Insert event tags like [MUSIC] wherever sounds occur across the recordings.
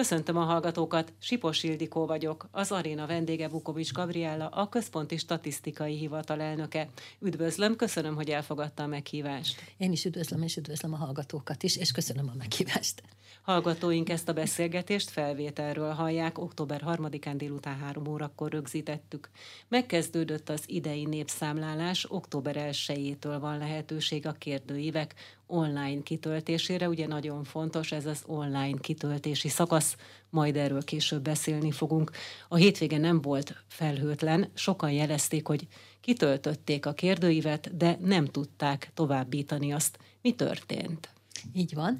Köszöntöm a hallgatókat, Sipos Ildikó vagyok, az aréna vendége Vukovics Gabriella, a Központi Statisztikai Hivatal elnöke. Üdvözlöm, köszönöm, hogy elfogadta a meghívást. Én is üdvözlöm, és üdvözlöm a hallgatókat is, és köszönöm a meghívást. Hallgatóink ezt a beszélgetést felvételről hallják, október 3-án délután 3 órakor rögzítettük. Megkezdődött az idei népszámlálás, október 1-től van lehetőség a kérdőívek online kitöltésére. Ugye nagyon fontos ez az online kitöltési szakasz, majd erről később beszélni fogunk. A hétvége nem volt felhőtlen, sokan jelezték, hogy kitöltötték a kérdőívet, de nem tudták továbbítani azt. Mi történt? Így van.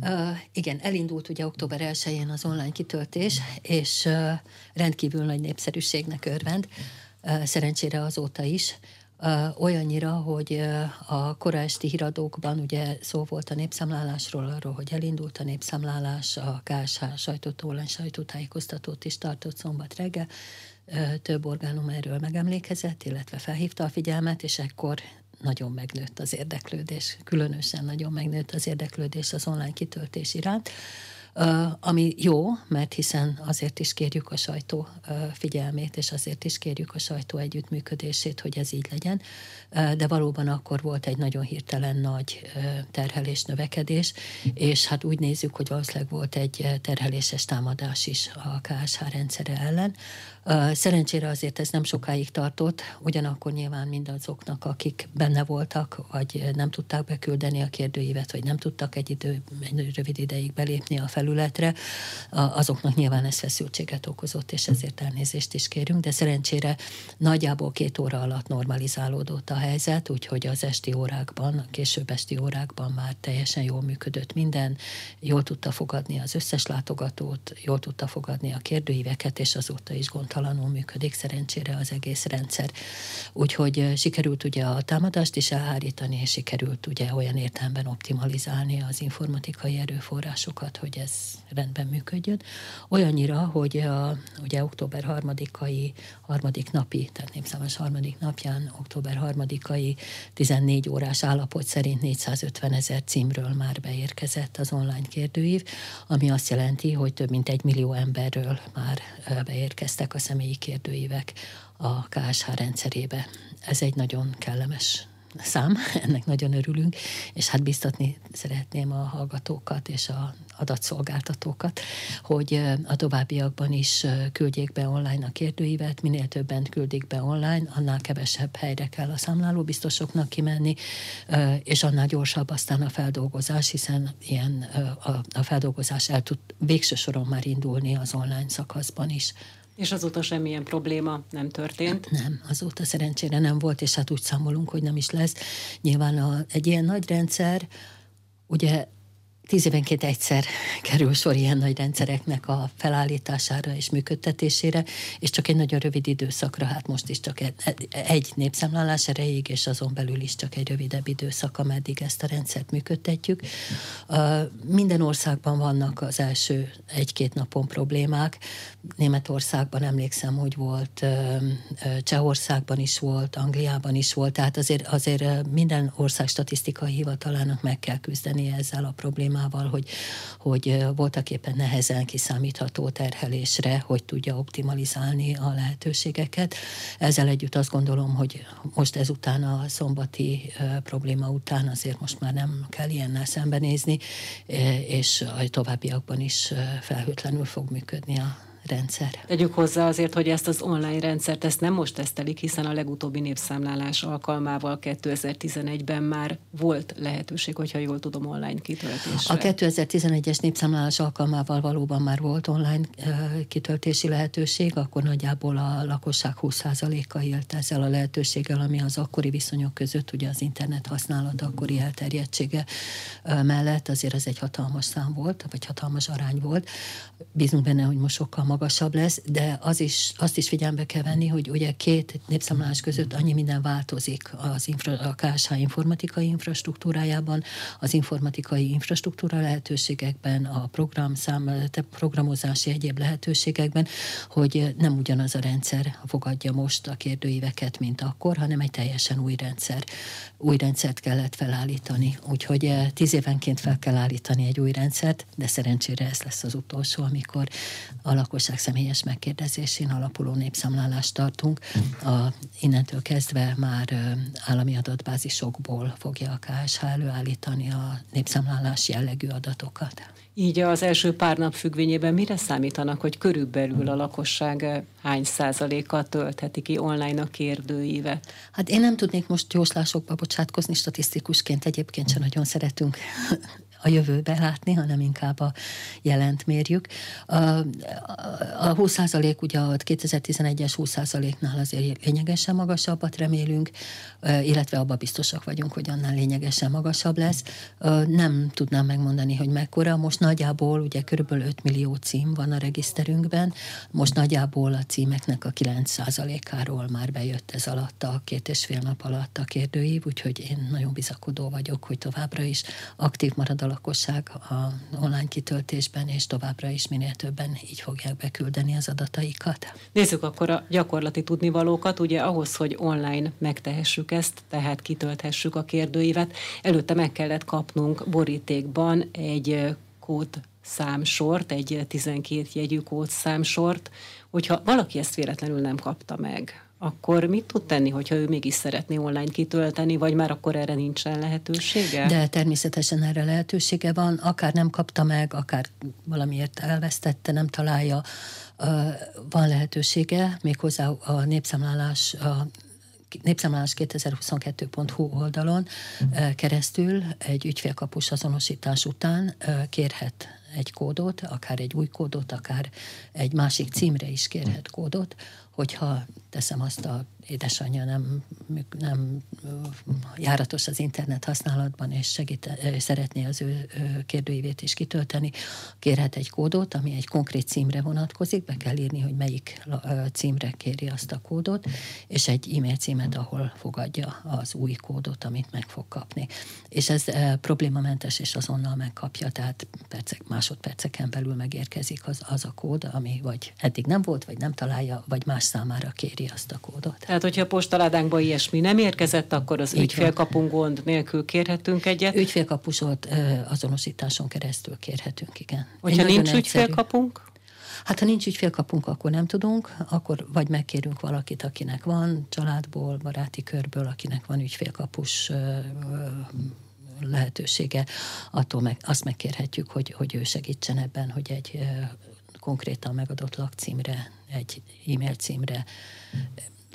Uh, igen, elindult ugye október 1-én az online kitöltés, és uh, rendkívül nagy népszerűségnek örvend, uh, szerencsére azóta is. Uh, olyannyira, hogy uh, a koráesti híradókban ugye szó volt a népszámlálásról, arról, hogy elindult a népszámlálás, a KSH sajtót, online sajtótájékoztatót is tartott szombat reggel, több orgánum erről megemlékezett, illetve felhívta a figyelmet, és ekkor nagyon megnőtt az érdeklődés, különösen nagyon megnőtt az érdeklődés az online kitöltés iránt. Ami jó, mert hiszen azért is kérjük a sajtó figyelmét, és azért is kérjük a sajtó együttműködését, hogy ez így legyen, de valóban akkor volt egy nagyon hirtelen nagy terhelés növekedés, és hát úgy nézzük, hogy valószínűleg volt egy terheléses támadás is a KSH rendszere ellen. Szerencsére azért ez nem sokáig tartott, ugyanakkor nyilván mindazoknak, akik benne voltak, vagy nem tudták beküldeni a kérdőívet, vagy nem tudtak egy, idő, egy rövid ideig belépni a fel felületre, azoknak nyilván ez feszültséget okozott, és ezért elnézést is kérünk, de szerencsére nagyjából két óra alatt normalizálódott a helyzet, úgyhogy az esti órákban, a később esti órákban már teljesen jól működött minden, jól tudta fogadni az összes látogatót, jól tudta fogadni a kérdőíveket, és azóta is gondtalanul működik szerencsére az egész rendszer. Úgyhogy sikerült ugye a támadást is elhárítani, és sikerült ugye olyan értelemben optimalizálni az informatikai erőforrásokat, hogy ez ez rendben működjön. Olyannyira, hogy a, ugye október harmadikai, harmadik napi, tehát népszámos harmadik napján, október harmadikai 14 órás állapot szerint 450 ezer címről már beérkezett az online kérdőív, ami azt jelenti, hogy több mint egy millió emberről már beérkeztek a személyi kérdőívek a KSH rendszerébe. Ez egy nagyon kellemes szám, [LAUGHS] ennek nagyon örülünk, és hát biztatni szeretném a hallgatókat és a adatszolgáltatókat, hogy a továbbiakban is küldjék be online a kérdőívet, minél többen küldik be online, annál kevesebb helyre kell a számláló biztosoknak kimenni, és annál gyorsabb aztán a feldolgozás, hiszen ilyen a feldolgozás el tud végső soron már indulni az online szakaszban is. És azóta semmilyen probléma nem történt? Nem, azóta szerencsére nem volt, és hát úgy számolunk, hogy nem is lesz. Nyilván a, egy ilyen nagy rendszer, ugye Tíz évenként egyszer kerül sor ilyen nagy rendszereknek a felállítására és működtetésére, és csak egy nagyon rövid időszakra, hát most is csak egy népszámlálás erejéig, és azon belül is csak egy rövidebb időszak, ameddig ezt a rendszert működtetjük. Minden országban vannak az első egy-két napon problémák. Németországban emlékszem, hogy volt, Csehországban is volt, Angliában is volt, tehát azért, azért minden ország statisztikai hivatalának meg kell küzdeni ezzel a problémával problémával, hogy, hogy voltak éppen nehezen kiszámítható terhelésre, hogy tudja optimalizálni a lehetőségeket. Ezzel együtt azt gondolom, hogy most ezután a szombati probléma után azért most már nem kell ilyennel szembenézni, és a továbbiakban is felhőtlenül fog működni a rendszer. Tegyük hozzá azért, hogy ezt az online rendszert ezt nem most tesztelik, hiszen a legutóbbi népszámlálás alkalmával 2011-ben már volt lehetőség, hogyha jól tudom, online kitöltésre. A 2011-es népszámlálás alkalmával valóban már volt online kitöltési lehetőség, akkor nagyjából a lakosság 20%-a élt ezzel a lehetőséggel, ami az akkori viszonyok között, ugye az internet használat akkori elterjedtsége mellett azért az egy hatalmas szám volt, vagy hatalmas arány volt. Bízunk benne, hogy most sokkal magasabb lesz, de az is, azt is figyelembe kell venni, hogy ugye két népszámlálás között annyi minden változik az infra, a KSH informatikai infrastruktúrájában, az informatikai infrastruktúra lehetőségekben, a programszám, programozási egyéb lehetőségekben, hogy nem ugyanaz a rendszer fogadja most a kérdőíveket, mint akkor, hanem egy teljesen új rendszer. Új rendszert kellett felállítani. Úgyhogy eh, tíz évenként fel kell állítani egy új rendszert, de szerencsére ez lesz az utolsó, amikor a lakosság személyes megkérdezésén alapuló népszámlálást tartunk. A, innentől kezdve már állami adatbázisokból fogja a KSH előállítani a népszámlálás jellegű adatokat. Így az első pár nap függvényében mire számítanak, hogy körülbelül a lakosság hány százaléka töltheti ki online a kérdőívet? Hát én nem tudnék most jóslásokba bocsátkozni, statisztikusként egyébként sem nagyon szeretünk a jövőbe látni, hanem inkább a jelent mérjük. A, a 20 ugye a 2011-es 20% nál azért lényegesen magasabbat remélünk, illetve abban biztosak vagyunk, hogy annál lényegesen magasabb lesz. Nem tudnám megmondani, hogy mekkora. Most nagyjából ugye körülbelül 5 millió cím van a regiszterünkben, most nagyjából a címeknek a 9% áról már bejött ez alatt a két és fél nap alatt a kérdőív, úgyhogy én nagyon bizakodó vagyok, hogy továbbra is aktív marad a lakosság a online kitöltésben, és továbbra is minél többen így fogják beküldeni az adataikat. Nézzük akkor a gyakorlati tudnivalókat. Ugye ahhoz, hogy online megtehessük ezt, tehát kitölthessük a kérdőívet, előtte meg kellett kapnunk borítékban egy kód számsort, egy 12 jegyű kódszámsort, hogyha valaki ezt véletlenül nem kapta meg, akkor mit tud tenni, hogyha ő mégis szeretné online kitölteni, vagy már akkor erre nincsen lehetősége? De természetesen erre lehetősége van, akár nem kapta meg, akár valamiért elvesztette, nem találja, van lehetősége, méghozzá a népszámlálás a népszámlálás 2022.hu oldalon keresztül egy ügyfélkapus azonosítás után kérhet egy kódot, akár egy új kódot, akár egy másik címre is kérhet kódot, hogyha teszem azt a édesanyja nem, nem járatos az internet használatban, és segít, szeretné az ő kérdőívét is kitölteni, kérhet egy kódot, ami egy konkrét címre vonatkozik, be kell írni, hogy melyik címre kéri azt a kódot, és egy e-mail címet, ahol fogadja az új kódot, amit meg fog kapni. És ez problémamentes, és azonnal megkapja, tehát percek, másodperceken belül megérkezik az, az a kód, ami vagy eddig nem volt, vagy nem találja, vagy más számára kéri azt a kódot. Tehát, hogyha postaládánkba ilyesmi nem érkezett, akkor az ügyfélkapunk gond nélkül kérhetünk egyet? Ügyfélkapusot azonosításon keresztül kérhetünk, igen. Hogyha nincs egyszerű. ügyfélkapunk? Hát ha nincs ügyfélkapunk, akkor nem tudunk, akkor vagy megkérünk valakit, akinek van családból, baráti körből, akinek van ügyfélkapus lehetősége, attól meg, azt megkérhetjük, hogy, hogy ő segítsen ebben, hogy egy konkrétan megadott lakcímre, egy e-mail címre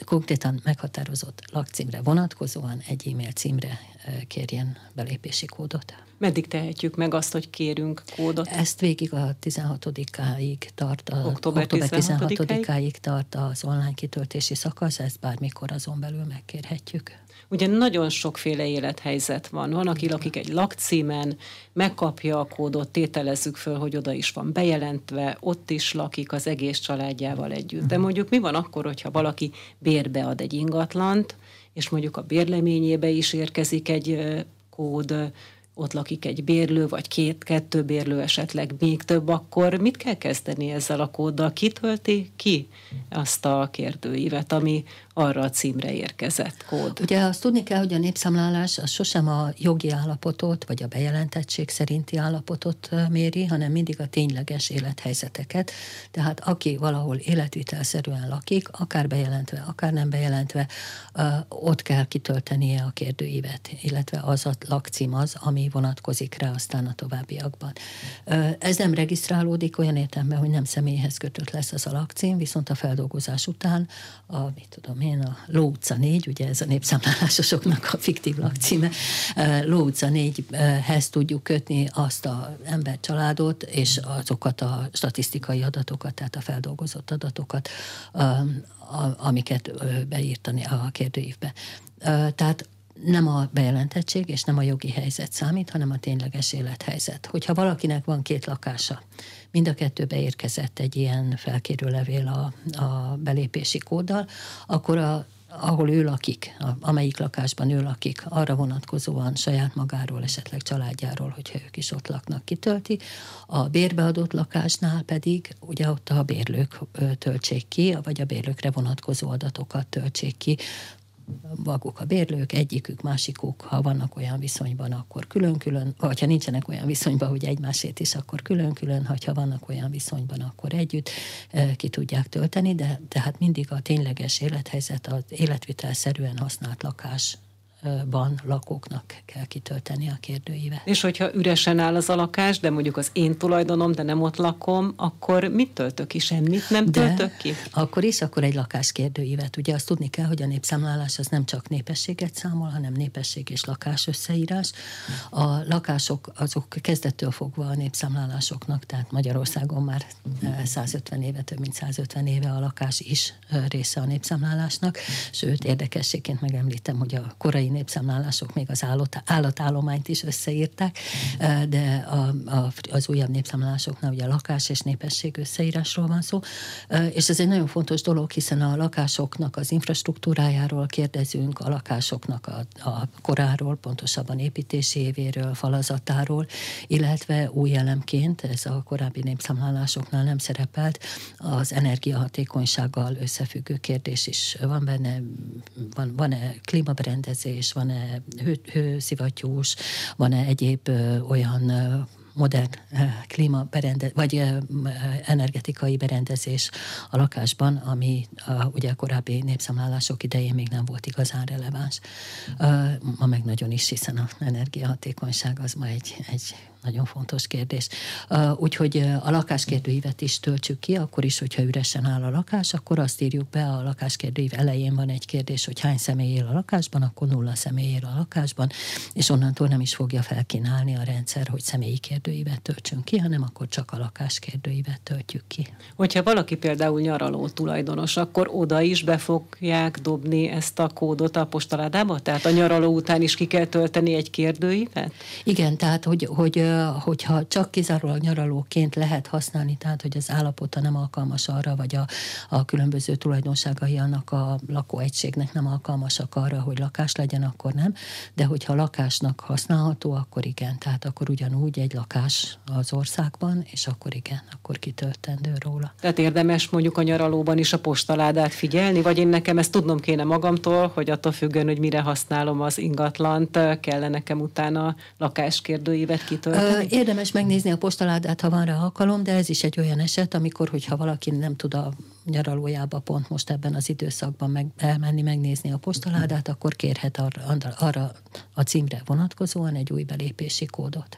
konkrétan meghatározott lakcímre vonatkozóan egy e-mail címre kérjen belépési kódot. Meddig tehetjük meg azt, hogy kérünk kódot? Ezt végig a 16-áig tart, a, október, október 16-áig tart az online kitöltési szakasz, ezt bármikor azon belül megkérhetjük. Ugye nagyon sokféle élethelyzet van. Van, aki lakik egy lakcímen, megkapja a kódot, tételezzük föl, hogy oda is van bejelentve, ott is lakik az egész családjával együtt. De mondjuk mi van akkor, hogyha valaki bérbe ad egy ingatlant, és mondjuk a bérleményébe is érkezik egy kód, ott lakik egy bérlő, vagy két, kettő bérlő, esetleg még több, akkor mit kell kezdeni ezzel a kóddal? Kitölti ki azt a kérdőívet, ami arra a címre érkezett kód. Ugye azt tudni kell, hogy a népszámlálás az sosem a jogi állapotot, vagy a bejelentettség szerinti állapotot méri, hanem mindig a tényleges élethelyzeteket. Tehát aki valahol életvitelszerűen lakik, akár bejelentve, akár nem bejelentve, ott kell kitöltenie a kérdőívet, illetve az a lakcím az, ami vonatkozik rá aztán a továbbiakban. Ez nem regisztrálódik olyan értelemben, hogy nem személyhez kötött lesz az a lakcím, viszont a feldolgozás után a, mit tudom én, a Ló utca 4, ugye ez a népszámlálásosoknak a fiktív lakcíme, Ló utca 4-hez tudjuk kötni azt a ember családot, és azokat a statisztikai adatokat, tehát a feldolgozott adatokat, amiket beírtani a kérdőívbe. Tehát nem a bejelentettség és nem a jogi helyzet számít, hanem a tényleges élethelyzet. Hogyha valakinek van két lakása, mind a kettőbe érkezett egy ilyen felkérő levél a, a belépési kóddal, akkor a ahol ő lakik, amelyik lakásban ő lakik, arra vonatkozóan saját magáról, esetleg családjáról, hogyha ők is ott laknak, kitölti. A bérbeadott lakásnál pedig ugye ott a bérlők töltsék ki, vagy a bérlőkre vonatkozó adatokat töltsék ki, maguk a bérlők, egyikük, másikuk, ha vannak olyan viszonyban, akkor külön-külön, vagy ha nincsenek olyan viszonyban, hogy egymásét is, akkor külön-külön, ha vannak olyan viszonyban, akkor együtt eh, ki tudják tölteni, de tehát mindig a tényleges élethelyzet, az életvitelszerűen használt lakás ban lakóknak kell kitölteni a kérdőívet. És hogyha üresen áll az a lakás, de mondjuk az én tulajdonom, de nem ott lakom, akkor mit töltök ki? Semmit nem töltök de ki? Akkor is, akkor egy lakáskérdőívet. Ugye azt tudni kell, hogy a népszámlálás az nem csak népességet számol, hanem népesség és lakás összeírás. A lakások azok kezdettől fogva a népszámlálásoknak, tehát Magyarországon már 150 éve, több mint 150 éve a lakás is része a népszámlálásnak. Sőt, érdekességként megemlítem, hogy a korai korai népszámlálások még az állat, állatállományt is összeírták, de a, a, az újabb népszámlálásoknál ugye a lakás és népesség összeírásról van szó, és ez egy nagyon fontos dolog, hiszen a lakásoknak az infrastruktúrájáról kérdezünk, a lakásoknak a, a koráról, pontosabban építési évéről, falazatáról, illetve új elemként, ez a korábbi népszámlálásoknál nem szerepelt, az energiahatékonysággal összefüggő kérdés is van benne, van, van-e klímaberendezés, berendezés, van-e hő, hőszivattyús, van-e egyéb olyan modern klíma berende, vagy energetikai berendezés a lakásban, ami a, ugye a korábbi népszámlálások idején még nem volt igazán releváns. Ma meg nagyon is, hiszen az energiahatékonyság az ma egy, egy nagyon fontos kérdés. Úgyhogy a lakáskérdőívet is töltsük ki, akkor is, hogyha üresen áll a lakás, akkor azt írjuk be, a lakáskérdőív elején van egy kérdés, hogy hány személy él a lakásban, akkor nulla személy él a lakásban, és onnantól nem is fogja felkínálni a rendszer, hogy személyi kérdőívet töltsünk ki, hanem akkor csak a lakáskérdőívet töltjük ki. Hogyha valaki például nyaraló tulajdonos, akkor oda is be fogják dobni ezt a kódot a postaládába? Tehát a nyaraló után is ki kell tölteni egy kérdőívet? Igen, tehát hogy, hogy hogyha csak kizárólag nyaralóként lehet használni, tehát hogy az állapota nem alkalmas arra, vagy a, a különböző tulajdonságai annak a lakóegységnek nem alkalmasak arra, hogy lakás legyen, akkor nem. De hogyha lakásnak használható, akkor igen. Tehát akkor ugyanúgy egy lakás az országban, és akkor igen, akkor kitöltendő róla. Tehát érdemes mondjuk a nyaralóban is a postaládát figyelni, vagy én nekem ezt tudnom kéne magamtól, hogy attól függően, hogy mire használom az ingatlant, kellene nekem utána lakáskérdőívet kitölteni? Érdemes megnézni a postaládát, ha van rá alkalom, de ez is egy olyan eset, amikor, hogyha valaki nem tud a nyaralójába pont most ebben az időszakban meg, elmenni, megnézni a postaládát, akkor kérhet arra, arra a címre vonatkozóan egy új belépési kódot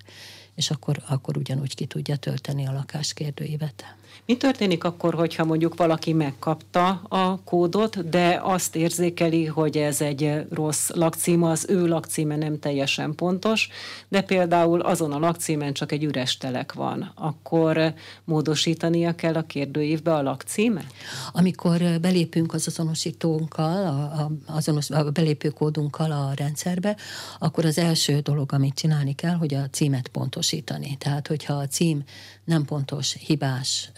és akkor, akkor ugyanúgy ki tudja tölteni a lakáskérdőívet. Mi történik akkor, hogyha mondjuk valaki megkapta a kódot, de azt érzékeli, hogy ez egy rossz lakcím, az ő lakcíme nem teljesen pontos, de például azon a lakcímen csak egy üres telek van, akkor módosítania kell a kérdőívbe a lakcíme? Amikor belépünk az azonosítónkkal, a, a, azonos, a belépőkódunkkal a rendszerbe, akkor az első dolog, amit csinálni kell, hogy a címet pontosítani. Tehát, hogyha a cím nem pontos, hibás,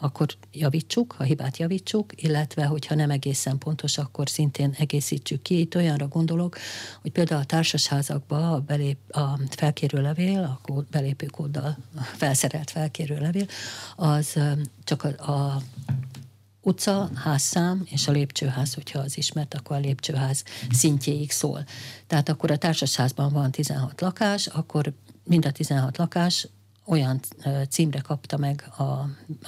akkor javítsuk, a hibát javítsuk, illetve hogyha nem egészen pontos, akkor szintén egészítsük ki. Itt olyanra gondolok, hogy például a társasházakba a, belép, a felkérő levél, a kód, belépőkóddal felszerelt felkérő levél, az csak a, a utca, házszám és a lépcsőház, hogyha az ismert, akkor a lépcsőház szintjéig szól. Tehát akkor a társasházban van 16 lakás, akkor mind a 16 lakás olyan címre kapta meg a,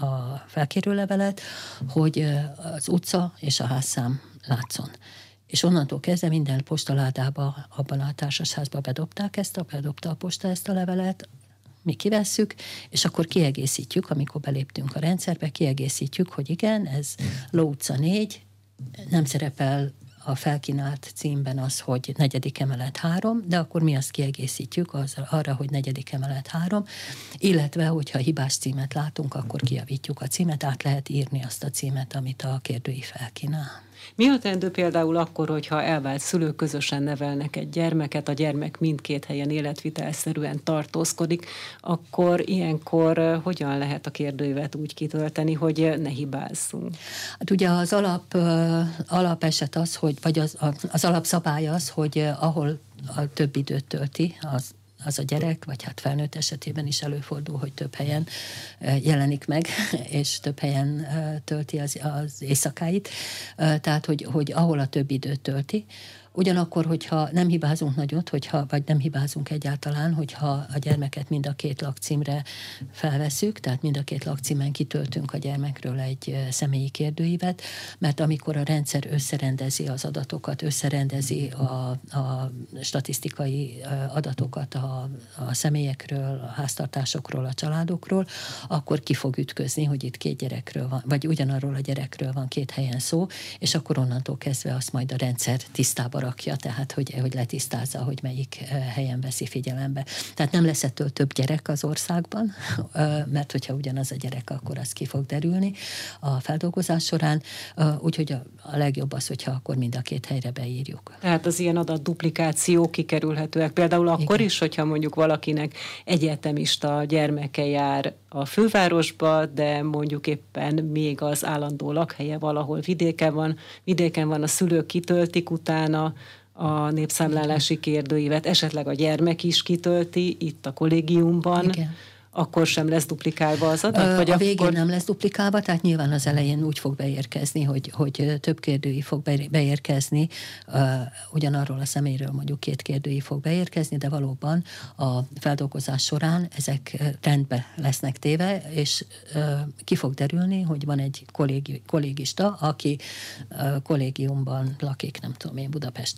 a felkérőlevelet, hogy az utca és a házszám látszon. És onnantól kezdve minden postaládába, abban a társasházban bedobták ezt, a, bedobta a posta ezt a levelet, mi kivesszük, és akkor kiegészítjük, amikor beléptünk a rendszerbe, kiegészítjük, hogy igen, ez Ló utca 4, nem szerepel a felkínált címben az, hogy negyedik emelet három, de akkor mi azt kiegészítjük az, arra, hogy negyedik emelet három, illetve, hogyha hibás címet látunk, akkor kiavítjuk a címet, át lehet írni azt a címet, amit a kérdői felkínál. Mi a teendő például akkor, hogyha elvált szülők közösen nevelnek egy gyermeket, a gyermek mindkét helyen életvitelszerűen tartózkodik, akkor ilyenkor hogyan lehet a kérdőívet úgy kitölteni, hogy ne hibázzunk? Hát ugye az alap, alapeset az, hogy, vagy az, az alapszabály az, hogy ahol a több időt tölti, az az a gyerek, vagy hát felnőtt esetében is előfordul, hogy több helyen jelenik meg, [LAUGHS] és több helyen tölti az, az éjszakáit. Tehát, hogy, hogy ahol a több időt tölti, Ugyanakkor, hogyha nem hibázunk nagyot, hogyha, vagy nem hibázunk egyáltalán, hogyha a gyermeket mind a két lakcímre felveszük, tehát mind a két lakcímen kitöltünk a gyermekről egy személyi kérdőívet, mert amikor a rendszer összerendezi az adatokat, összerendezi a, a statisztikai adatokat a, a személyekről, a háztartásokról, a családokról, akkor ki fog ütközni, hogy itt két gyerekről van, vagy ugyanarról a gyerekről van két helyen szó, és akkor onnantól kezdve azt majd a rendszer tisztában rakja, tehát hogy, hogy letisztázza, hogy melyik helyen veszi figyelembe. Tehát nem lesz ettől több gyerek az országban, [LAUGHS] mert hogyha ugyanaz a gyerek, akkor az ki fog derülni a feldolgozás során, úgyhogy a, a legjobb az, hogyha akkor mind a két helyre beírjuk. Tehát az ilyen adat duplikáció kikerülhetőek. Például akkor Igen. is, hogyha mondjuk valakinek egyetemista gyermeke jár a fővárosba, de mondjuk éppen még az állandó lakhelye valahol vidéken van, vidéken van, a szülők kitöltik utána a népszámlálási kérdőívet, esetleg a gyermek is kitölti itt a kollégiumban. Igen akkor sem lesz duplikálva az adat? Vagy a végén akkor... nem lesz duplikálva, tehát nyilván az elején úgy fog beérkezni, hogy, hogy több kérdői fog beérkezni, ugyanarról a személyről mondjuk két kérdői fog beérkezni, de valóban a feldolgozás során ezek rendbe lesznek téve, és ki fog derülni, hogy van egy kollégi, kollégista, aki kollégiumban lakik, nem tudom én, Budapest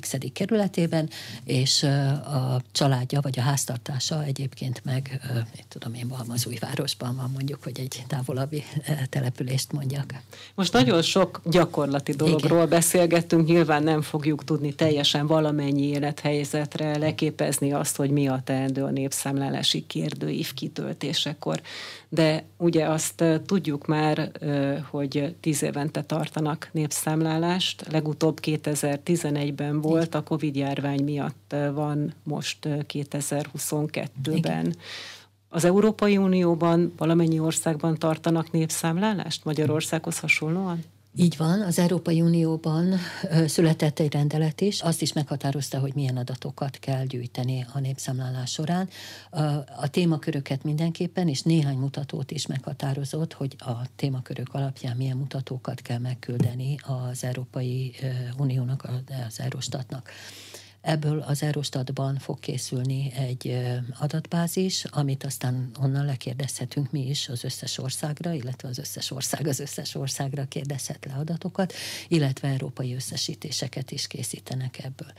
x kerületében, és a családja vagy a háztartása egyébként meg, mit tudom én, Balmazújvárosban van mondjuk, hogy egy távolabbi települést mondjak. Most nagyon sok gyakorlati dologról Igen. beszélgettünk, nyilván nem fogjuk tudni teljesen valamennyi élethelyzetre leképezni azt, hogy mi a teendő a népszámlálási kérdőív kitöltésekor de ugye azt tudjuk már, hogy tíz évente tartanak népszámlálást. Legutóbb 2011-ben volt, a Covid-járvány miatt van most 2022-ben. Az Európai Unióban valamennyi országban tartanak népszámlálást Magyarországhoz hasonlóan? Így van, az Európai Unióban született egy rendelet is, azt is meghatározta, hogy milyen adatokat kell gyűjteni a népszámlálás során. A témaköröket mindenképpen, és néhány mutatót is meghatározott, hogy a témakörök alapján milyen mutatókat kell megküldeni az Európai Uniónak, az Eurostatnak. Ebből az Eurostatban fog készülni egy adatbázis, amit aztán onnan lekérdezhetünk mi is az összes országra, illetve az összes ország az összes országra kérdezhet le adatokat, illetve európai összesítéseket is készítenek ebből.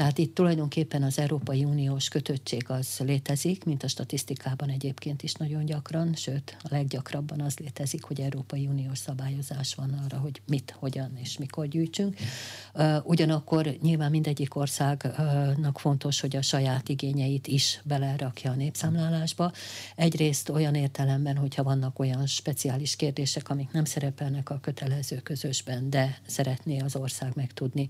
Tehát itt tulajdonképpen az Európai Uniós kötöttség az létezik, mint a statisztikában egyébként is nagyon gyakran, sőt a leggyakrabban az létezik, hogy Európai Uniós szabályozás van arra, hogy mit, hogyan és mikor gyűjtsünk. Ugyanakkor nyilván mindegyik országnak fontos, hogy a saját igényeit is belerakja a népszámlálásba. Egyrészt olyan értelemben, hogyha vannak olyan speciális kérdések, amik nem szerepelnek a kötelező közösben, de szeretné az ország megtudni,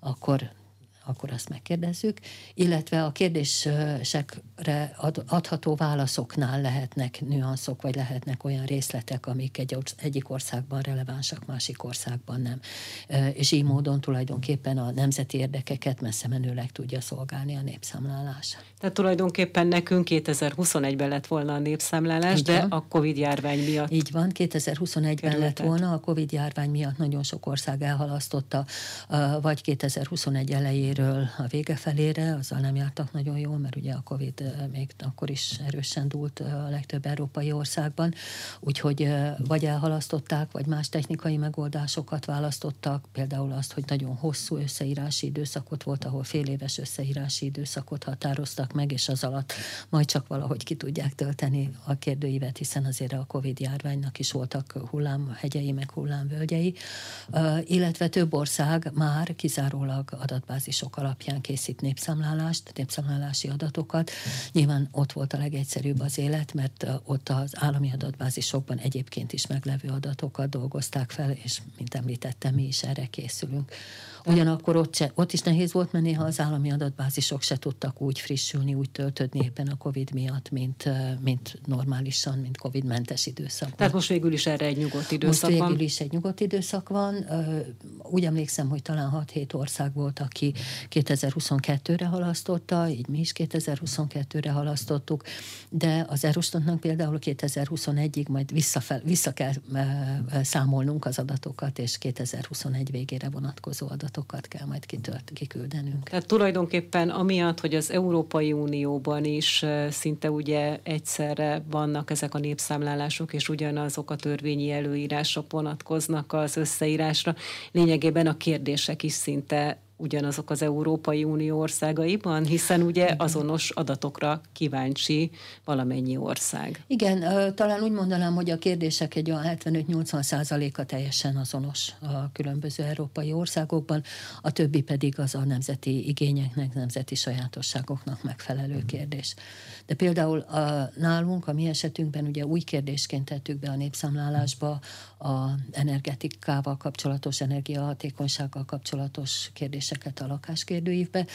akkor akkor azt megkérdezzük, illetve a kérdésekre ad, adható válaszoknál lehetnek nüanszok, vagy lehetnek olyan részletek, amik egy, egyik országban relevánsak, másik országban nem. És így módon tulajdonképpen a nemzeti érdekeket messze menőleg tudja szolgálni a népszámlálás. Tehát tulajdonképpen nekünk 2021-ben lett volna a népszámlálás, Így de van. a Covid-járvány miatt. Így van, 2021-ben lett volna, a Covid-járvány miatt nagyon sok ország elhalasztotta, vagy 2021 elején elejéről a vége felére, azzal nem jártak nagyon jól, mert ugye a Covid még akkor is erősen dúlt a legtöbb európai országban, úgyhogy vagy elhalasztották, vagy más technikai megoldásokat választottak, például azt, hogy nagyon hosszú összeírási időszakot volt, ahol fél éves összeírási időszakot határoztak meg, és az alatt majd csak valahogy ki tudják tölteni a kérdőívet, hiszen azért a Covid járványnak is voltak hullámhegyei, meg hullámvölgyei, illetve több ország már kizárólag adatbázis adatbázisok alapján készít népszámlálást, népszámlálási adatokat. Nyilván ott volt a legegyszerűbb az élet, mert ott az állami adatbázisokban egyébként is meglevő adatokat dolgozták fel, és mint említettem, mi is erre készülünk. Ugyanakkor ott, se, ott is nehéz volt, mert néha az állami adatbázisok se tudtak úgy frissülni, úgy töltödni éppen a COVID miatt, mint, mint normálisan, mint COVID-mentes időszak. Tehát most végül is erre egy nyugodt időszak most van? végül is egy nyugodt időszak van. Úgy emlékszem, hogy talán 6-7 ország volt, aki 2022-re halasztotta, így mi is 2022-re halasztottuk, de az Erostatnak például 2021-ig majd visszafel, vissza kell számolnunk az adatokat, és 2021 végére vonatkozó adatokat adatokat kell majd kitölt, kiküldenünk. Tehát tulajdonképpen amiatt, hogy az Európai Unióban is szinte ugye egyszerre vannak ezek a népszámlálások, és ugyanazok a törvényi előírások vonatkoznak az összeírásra, lényegében a kérdések is szinte ugyanazok az Európai Unió országaiban, hiszen ugye azonos adatokra kíváncsi valamennyi ország. Igen, talán úgy mondanám, hogy a kérdések egy olyan 75-80 százaléka teljesen azonos a különböző európai országokban, a többi pedig az a nemzeti igényeknek, nemzeti sajátosságoknak megfelelő kérdés. De például a, nálunk, a mi esetünkben ugye új kérdésként tettük be a népszámlálásba a energetikával kapcsolatos, energiahatékonysággal kapcsolatos kérdéseket a lakáskérdőívbe.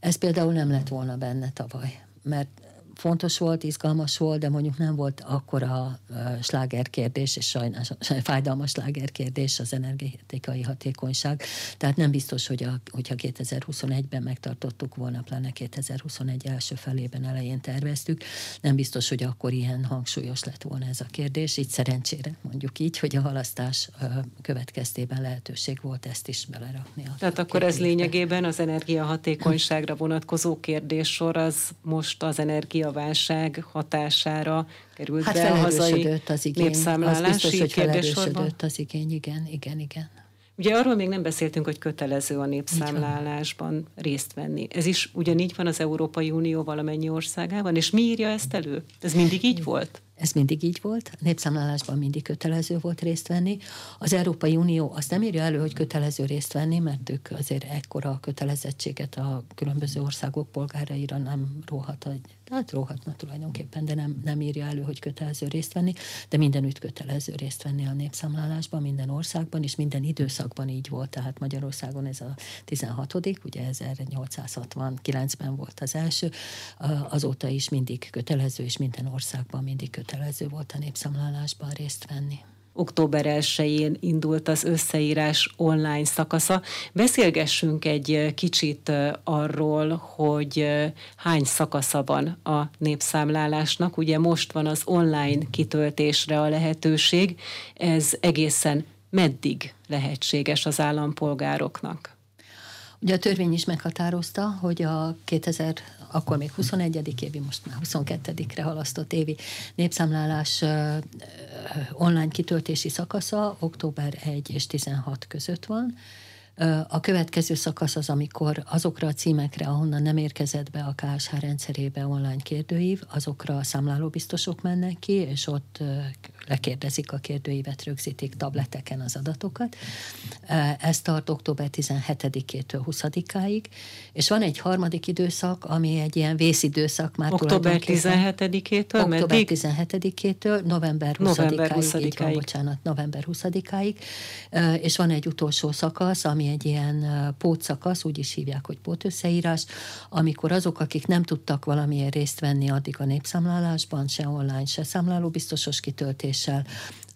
Ez például nem lett volna benne tavaly, mert fontos volt, izgalmas volt, de mondjuk nem volt akkora slágerkérdés, és sajnás, [LAUGHS] fájdalmas slágerkérdés az energetikai hatékonyság. Tehát nem biztos, hogy a, hogyha 2021-ben megtartottuk volna, pláne 2021 első felében elején terveztük, nem biztos, hogy akkor ilyen hangsúlyos lett volna ez a kérdés. Így szerencsére mondjuk így, hogy a halasztás következtében lehetőség volt ezt is belerakni. Tehát akkor ez lényegében az energiahatékonyságra vonatkozó kérdéssor az most az energia energiaválság hatására került hát be a hazai az igény. népszámlálási az biztos, hogy felerősödött az igény, igen, igen, igen. Ugye arról még nem beszéltünk, hogy kötelező a népszámlálásban részt venni. Ez is ugyanígy van az Európai Unió valamennyi országában, és mi írja ezt elő? Ez mindig így volt? Ez mindig így volt, a népszámlálásban mindig kötelező volt részt venni. Az Európai Unió azt nem írja elő, hogy kötelező részt venni, mert ők azért ekkora kötelezettséget a különböző országok polgáraira nem róhat, hát róhatna tulajdonképpen, de nem, nem írja elő, hogy kötelező részt venni, de mindenütt kötelező részt venni a népszámlálásban, minden országban, és minden időszakban így volt, tehát Magyarországon ez a 16 ugye 1869-ben volt az első, azóta is mindig kötelező, és minden országban mindig kötelező volt a népszámlálásban részt venni október 1-én indult az összeírás online szakasza. Beszélgessünk egy kicsit arról, hogy hány szakasza van a népszámlálásnak. Ugye most van az online kitöltésre a lehetőség. Ez egészen meddig lehetséges az állampolgároknak? Ugye a törvény is meghatározta, hogy a 2000 akkor még 21. évi, most már 22-re halasztott évi népszámlálás online kitöltési szakasza október 1 és 16 között van. A következő szakasz az, amikor azokra a címekre, ahonnan nem érkezett be a KSH rendszerébe online kérdőív, azokra a számlálóbiztosok mennek ki, és ott lekérdezik a kérdőívet, rögzítik tableteken az adatokat. Ez tart október 17-től 20-áig, és van egy harmadik időszak, ami egy ilyen vészidőszak már Október 17-től? Október 17-től november 20-áig, november 20 így van, bocsánat, november 20-áig, és van egy utolsó szakasz, ami egy ilyen pótszakasz, úgy is hívják, hogy pótösszeírás, amikor azok, akik nem tudtak valamilyen részt venni addig a népszámlálásban, se online, se számlálóbiztosos kitöltés, kereséssel,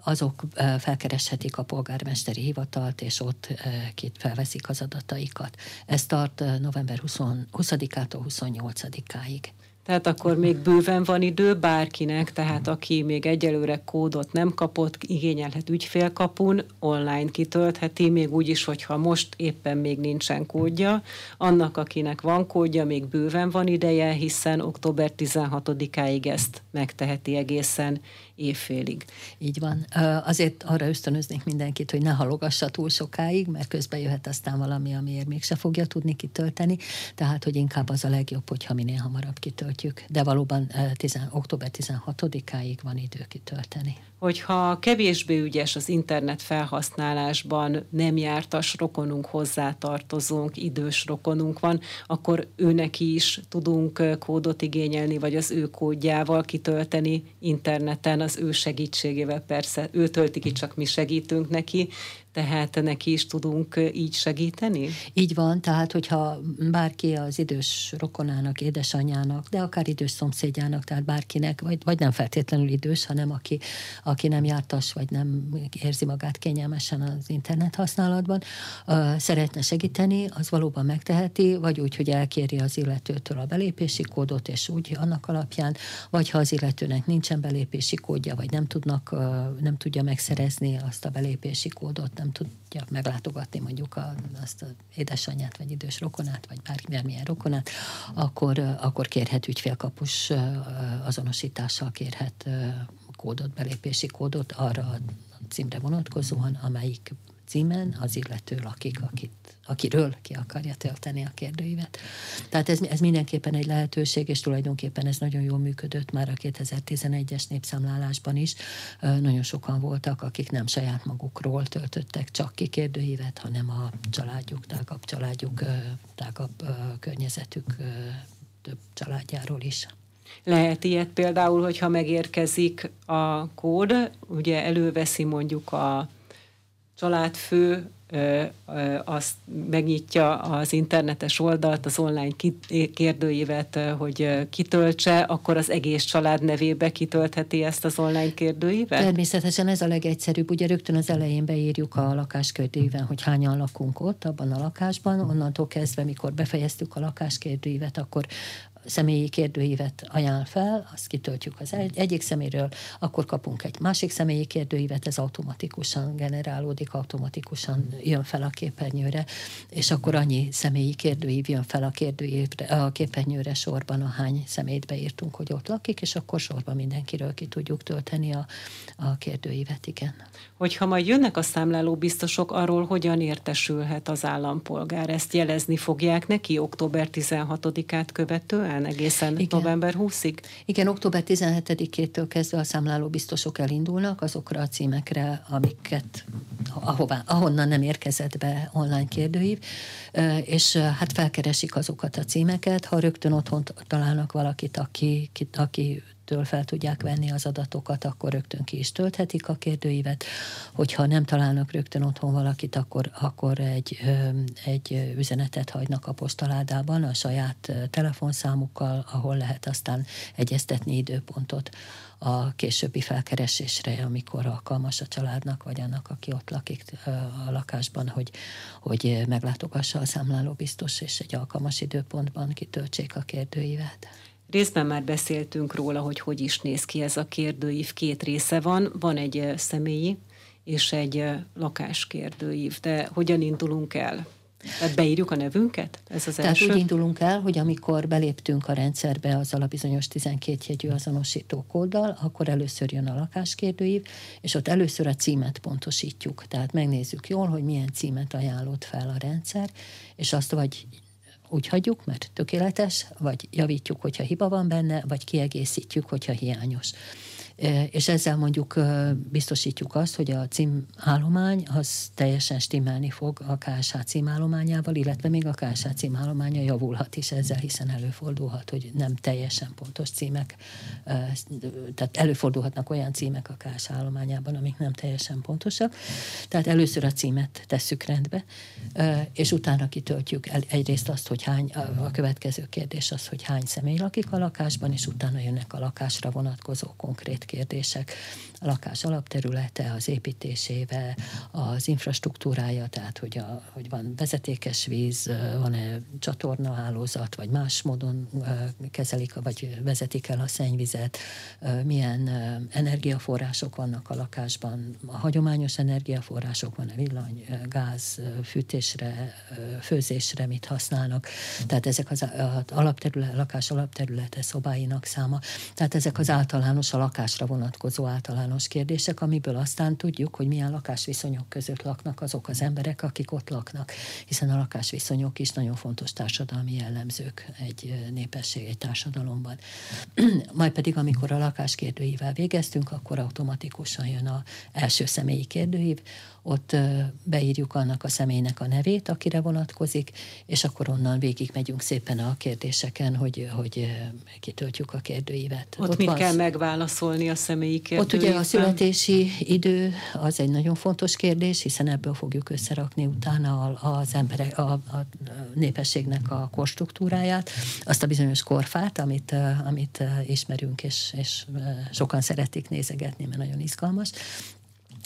azok felkereshetik a polgármesteri hivatalt, és ott két felveszik az adataikat. Ez tart november 20, 20-ától 28-áig. Tehát akkor még bőven van idő bárkinek, tehát aki még egyelőre kódot nem kapott, igényelhet ügyfélkapun, online kitöltheti, még úgy is, hogyha most éppen még nincsen kódja. Annak, akinek van kódja, még bőven van ideje, hiszen október 16-áig ezt megteheti egészen évfélig. Így van. Azért arra ösztönöznék mindenkit, hogy ne halogassa túl sokáig, mert közben jöhet aztán valami, amiért mégse fogja tudni kitölteni, tehát hogy inkább az a legjobb, hogyha minél hamarabb kitöltjük. De valóban 10, október 16-áig van idő kitölteni. Hogyha kevésbé ügyes az internet felhasználásban, nem jártas rokonunk, hozzátartozónk, idős rokonunk van, akkor őnek is tudunk kódot igényelni, vagy az ő kódjával kitölteni interneten az ő segítségével. Persze ő tölti ki, csak mi segítünk neki, tehát neki is tudunk így segíteni? Így van, tehát hogyha bárki az idős rokonának, édesanyjának, de akár idős szomszédjának, tehát bárkinek, vagy, vagy nem feltétlenül idős, hanem aki, aki nem jártas, vagy nem érzi magát kényelmesen az internet használatban, uh, szeretne segíteni, az valóban megteheti, vagy úgy, hogy elkéri az illetőtől a belépési kódot, és úgy annak alapján, vagy ha az illetőnek nincsen belépési kódja, vagy nem tudnak, uh, nem tudja megszerezni azt a belépési kódot, nem tudja meglátogatni mondjuk a, azt az édesanyját, vagy idős rokonát, vagy bármilyen rokonát, akkor, akkor kérhet ügyfélkapus azonosítással kérhet kódot, belépési kódot arra a címre vonatkozóan, amelyik címen az illető lakik, akit, akiről ki akarja tölteni a kérdőívet. Tehát ez, ez mindenképpen egy lehetőség, és tulajdonképpen ez nagyon jól működött már a 2011-es népszámlálásban is. Nagyon sokan voltak, akik nem saját magukról töltöttek csak ki kérdőívet, hanem a családjuk, tágabb családjuk, tágabb környezetük több családjáról is. Lehet ilyet például, hogyha megérkezik a kód, ugye előveszi mondjuk a családfő azt megnyitja az internetes oldalt, az online kérdőívet, hogy kitöltse, akkor az egész család nevébe kitöltheti ezt az online kérdőívet? Természetesen ez a legegyszerűbb. Ugye rögtön az elején beírjuk a lakáskérdőíven, hogy hányan lakunk ott, abban a lakásban. Onnantól kezdve, mikor befejeztük a lakáskérdőívet, akkor személyi kérdőívet ajánl fel, azt kitöltjük az egy, egyik szeméről, akkor kapunk egy másik személyi kérdőívet, ez automatikusan generálódik, automatikusan jön fel a képernyőre, és akkor annyi személyi kérdőív jön fel a, kérdőívre, a képernyőre sorban, ahány személyt beírtunk, hogy ott lakik, és akkor sorban mindenkiről ki tudjuk tölteni a, a kérdőívet, igen. Hogyha majd jönnek a számláló biztosok, arról hogyan értesülhet az állampolgár? Ezt jelezni fogják neki október 16-át követően? egészen Igen. november 20-ig? Igen, október 17-től kezdve a számláló biztosok elindulnak azokra a címekre, amiket ahová, ahonnan nem érkezett be online kérdőív, és hát felkeresik azokat a címeket, ha rögtön otthon találnak valakit, aki, aki től fel tudják venni az adatokat, akkor rögtön ki is tölthetik a kérdőívet. Hogyha nem találnak rögtön otthon valakit, akkor, akkor egy, egy üzenetet hagynak a postaládában a saját telefonszámukkal, ahol lehet aztán egyeztetni időpontot a későbbi felkeresésre, amikor alkalmas a családnak, vagy annak, aki ott lakik a lakásban, hogy, hogy meglátogassa a számláló biztos, és egy alkalmas időpontban kitöltsék a kérdőívet. Részben már beszéltünk róla, hogy hogy is néz ki ez a kérdőív. Két része van. Van egy személyi és egy lakáskérdőív. De hogyan indulunk el? Tehát beírjuk a nevünket? Ez az Tehát első? úgy indulunk el, hogy amikor beléptünk a rendszerbe azzal a bizonyos 12 jegyű azonosító kóddal, akkor először jön a lakáskérdőív, és ott először a címet pontosítjuk. Tehát megnézzük jól, hogy milyen címet ajánlott fel a rendszer, és azt vagy úgy hagyjuk, mert tökéletes, vagy javítjuk, hogyha hiba van benne, vagy kiegészítjük, hogyha hiányos és ezzel mondjuk biztosítjuk azt, hogy a címállomány az teljesen stimmelni fog a KSH címállományával, illetve még a KSH címállománya javulhat is ezzel, hiszen előfordulhat, hogy nem teljesen pontos címek, tehát előfordulhatnak olyan címek a KSH állományában, amik nem teljesen pontosak. Tehát először a címet tesszük rendbe, és utána kitöltjük egyrészt azt, hogy hány, a következő kérdés az, hogy hány személy lakik a lakásban, és utána jönnek a lakásra vonatkozó konkrét kérdések, a lakás alapterülete, az építésével, az infrastruktúrája, tehát hogy, a, hogy van vezetékes víz, van-e csatornahálózat, vagy más módon kezelik, vagy vezetik el a szennyvizet, milyen energiaforrások vannak a lakásban, a hagyományos energiaforrások van, a villany, gáz, fűtésre, főzésre mit használnak, tehát ezek az alapterület, lakás alapterülete szobáinak száma, tehát ezek az általános a lakás lakásra vonatkozó általános kérdések, amiből aztán tudjuk, hogy milyen lakásviszonyok között laknak azok az emberek, akik ott laknak, hiszen a lakásviszonyok is nagyon fontos társadalmi jellemzők egy népesség, egy társadalomban. [CLEARS THROAT] Majd pedig, amikor a lakáskérdőivel végeztünk, akkor automatikusan jön a első személyi kérdőív, ott beírjuk annak a személynek a nevét, akire vonatkozik, és akkor onnan végig megyünk szépen a kérdéseken, hogy, hogy kitöltjük a kérdőívet. Ott, ott mit van, kell megválaszolni a személyi kérdőívben? Ott ugye a születési idő az egy nagyon fontos kérdés, hiszen ebből fogjuk összerakni utána az emberek, a, a népességnek a korstruktúráját, azt a bizonyos korfát, amit, amit ismerünk, és, és sokan szeretik nézegetni, mert nagyon izgalmas.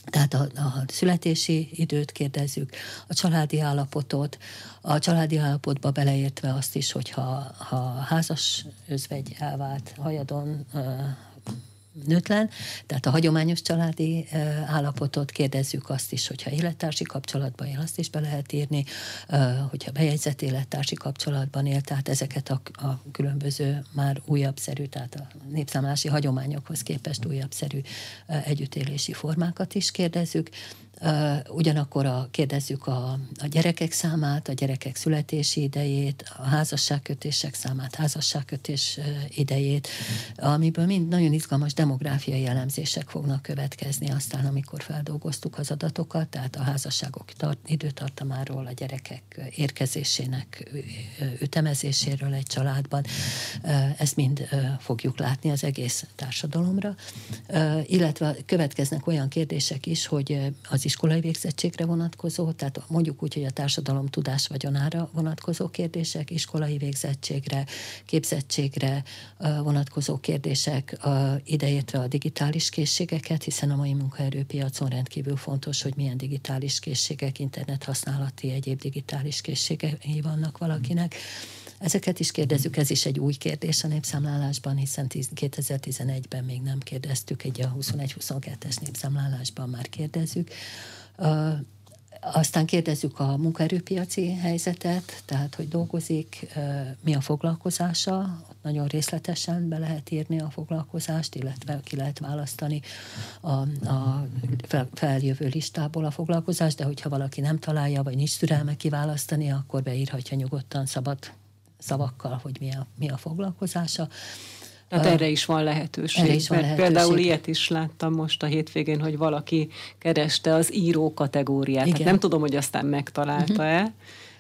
Tehát a, a születési időt kérdezzük, a családi állapotot, a családi állapotba beleértve azt is, hogyha ha házas özvegy elvált hajadon nőtlen, tehát a hagyományos családi állapotot kérdezzük azt is, hogyha élettársi kapcsolatban él, azt is be lehet írni, hogyha bejegyzett élettársi kapcsolatban él, tehát ezeket a, a különböző már újabb szerű, tehát a népszámlási hagyományokhoz képest újabb szerű együttélési formákat is kérdezzük. Ugyanakkor a, kérdezzük a, a gyerekek számát, a gyerekek születési idejét, a házasságkötések számát, házasságkötés idejét, amiből mind nagyon izgalmas demográfiai elemzések fognak következni aztán, amikor feldolgoztuk az adatokat, tehát a házasságok tart, időtartamáról, a gyerekek érkezésének ütemezéséről egy családban. Ezt mind fogjuk látni az egész társadalomra, illetve következnek olyan kérdések is, hogy az iskolai végzettségre vonatkozó, tehát mondjuk úgy, hogy a társadalom tudás vagyonára vonatkozó kérdések, iskolai végzettségre, képzettségre vonatkozó kérdések, ideértve a digitális készségeket, hiszen a mai munkaerőpiacon rendkívül fontos, hogy milyen digitális készségek, internet használati, egyéb digitális készségei vannak valakinek. Ezeket is kérdezzük, ez is egy új kérdés a népszámlálásban, hiszen 2011-ben még nem kérdeztük, egy a 21-22-es népszámlálásban már kérdezzük. Aztán kérdezzük a munkaerőpiaci helyzetet, tehát hogy dolgozik, mi a foglalkozása, nagyon részletesen be lehet írni a foglalkozást, illetve ki lehet választani a, a feljövő listából a foglalkozást, de hogyha valaki nem találja, vagy nincs türelme kiválasztani, akkor beírhatja nyugodtan szabad szavakkal, hogy mi a, mi a foglalkozása. Tehát erre is van lehetőség. Erre is van lehetőség. Például ilyet is láttam most a hétvégén, hogy valaki kereste az író kategóriát. Hát nem tudom, hogy aztán megtalálta-e, uh-huh.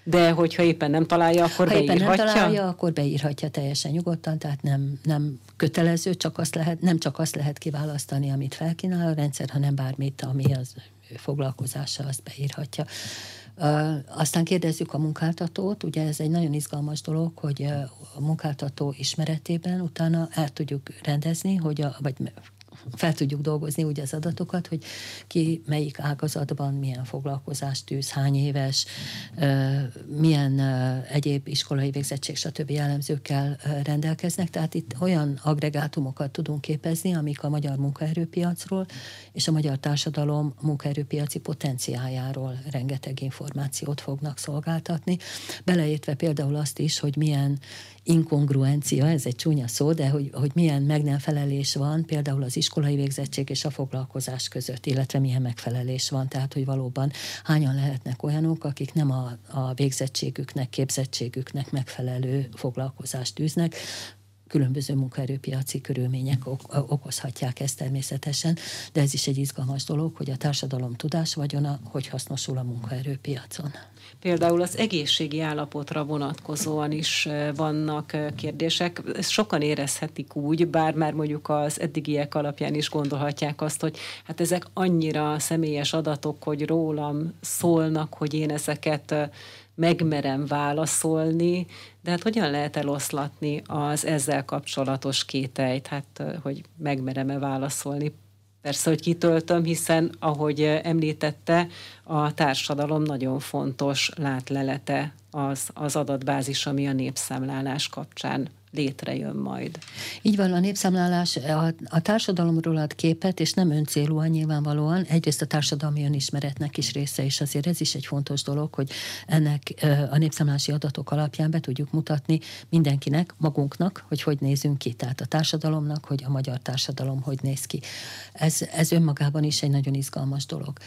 de hogyha éppen nem találja, akkor ha beírhatja? éppen nem találja, akkor beírhatja teljesen nyugodtan, tehát nem, nem kötelező, csak azt lehet, nem csak azt lehet kiválasztani, amit felkínál a rendszer, hanem bármit, ami az foglalkozása, azt beírhatja. Aztán kérdezzük a munkáltatót, ugye ez egy nagyon izgalmas dolog, hogy a munkáltató ismeretében utána el tudjuk rendezni, hogy a, vagy fel tudjuk dolgozni úgy az adatokat, hogy ki melyik ágazatban milyen foglalkozást tűz, hány éves, milyen egyéb iskolai végzettség, stb. jellemzőkkel rendelkeznek. Tehát itt olyan agregátumokat tudunk képezni, amik a magyar munkaerőpiacról és a magyar társadalom munkaerőpiaci potenciájáról rengeteg információt fognak szolgáltatni, beleértve például azt is, hogy milyen inkongruencia, ez egy csúnya szó, de hogy, hogy milyen meg nem felelés van például az iskolai végzettség és a foglalkozás között, illetve milyen megfelelés van, tehát hogy valóban hányan lehetnek olyanok, akik nem a, a végzettségüknek, képzettségüknek megfelelő foglalkozást űznek, különböző munkaerőpiaci körülmények okozhatják ezt természetesen, de ez is egy izgalmas dolog, hogy a társadalom tudás vagyona, hogy hasznosul a munkaerőpiacon. Például az egészségi állapotra vonatkozóan is vannak kérdések. Ezt sokan érezhetik úgy, bár már mondjuk az eddigiek alapján is gondolhatják azt, hogy hát ezek annyira személyes adatok, hogy rólam szólnak, hogy én ezeket megmerem válaszolni, de hát hogyan lehet eloszlatni az ezzel kapcsolatos kételyt, hát hogy megmerem-e válaszolni? Persze, hogy kitöltöm, hiszen, ahogy említette, a társadalom nagyon fontos látlelete az, az adatbázis, ami a népszámlálás kapcsán létrejön majd. Így van, a népszámlálás a, a társadalomról ad képet, és nem öncélúan nyilvánvalóan. Egyrészt a társadalmi önismeretnek is része, és azért ez is egy fontos dolog, hogy ennek a népszámlálási adatok alapján be tudjuk mutatni mindenkinek, magunknak, hogy hogy nézünk ki. Tehát a társadalomnak, hogy a magyar társadalom hogy néz ki. Ez, ez önmagában is egy nagyon izgalmas dolog,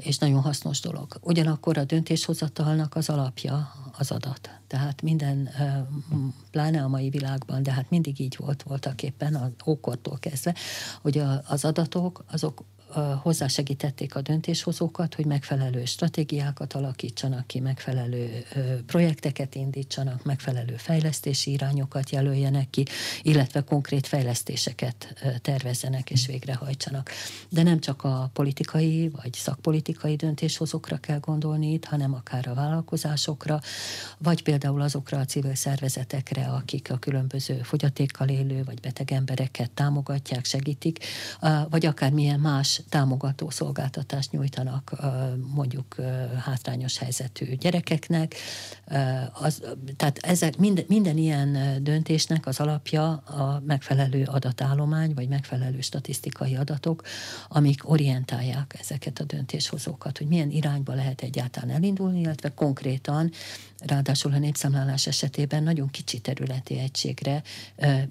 és nagyon hasznos dolog. Ugyanakkor a döntéshozatalnak az alapja az adat. Tehát minden, pláne a mai világban, de hát mindig így volt voltak éppen az ókortól kezdve, hogy az adatok azok hozzásegítették a döntéshozókat, hogy megfelelő stratégiákat alakítsanak ki, megfelelő projekteket indítsanak, megfelelő fejlesztési irányokat jelöljenek ki, illetve konkrét fejlesztéseket tervezzenek és végrehajtsanak. De nem csak a politikai vagy szakpolitikai döntéshozókra kell gondolni itt, hanem akár a vállalkozásokra, vagy például azokra a civil szervezetekre, akik a különböző fogyatékkal élő vagy beteg embereket támogatják, segítik, vagy akár milyen más támogató szolgáltatást nyújtanak mondjuk hátrányos helyzetű gyerekeknek. Az, tehát ezek, minden, minden ilyen döntésnek az alapja a megfelelő adatállomány, vagy megfelelő statisztikai adatok, amik orientálják ezeket a döntéshozókat, hogy milyen irányba lehet egyáltalán elindulni, illetve konkrétan ráadásul a népszámlálás esetében nagyon kicsi területi egységre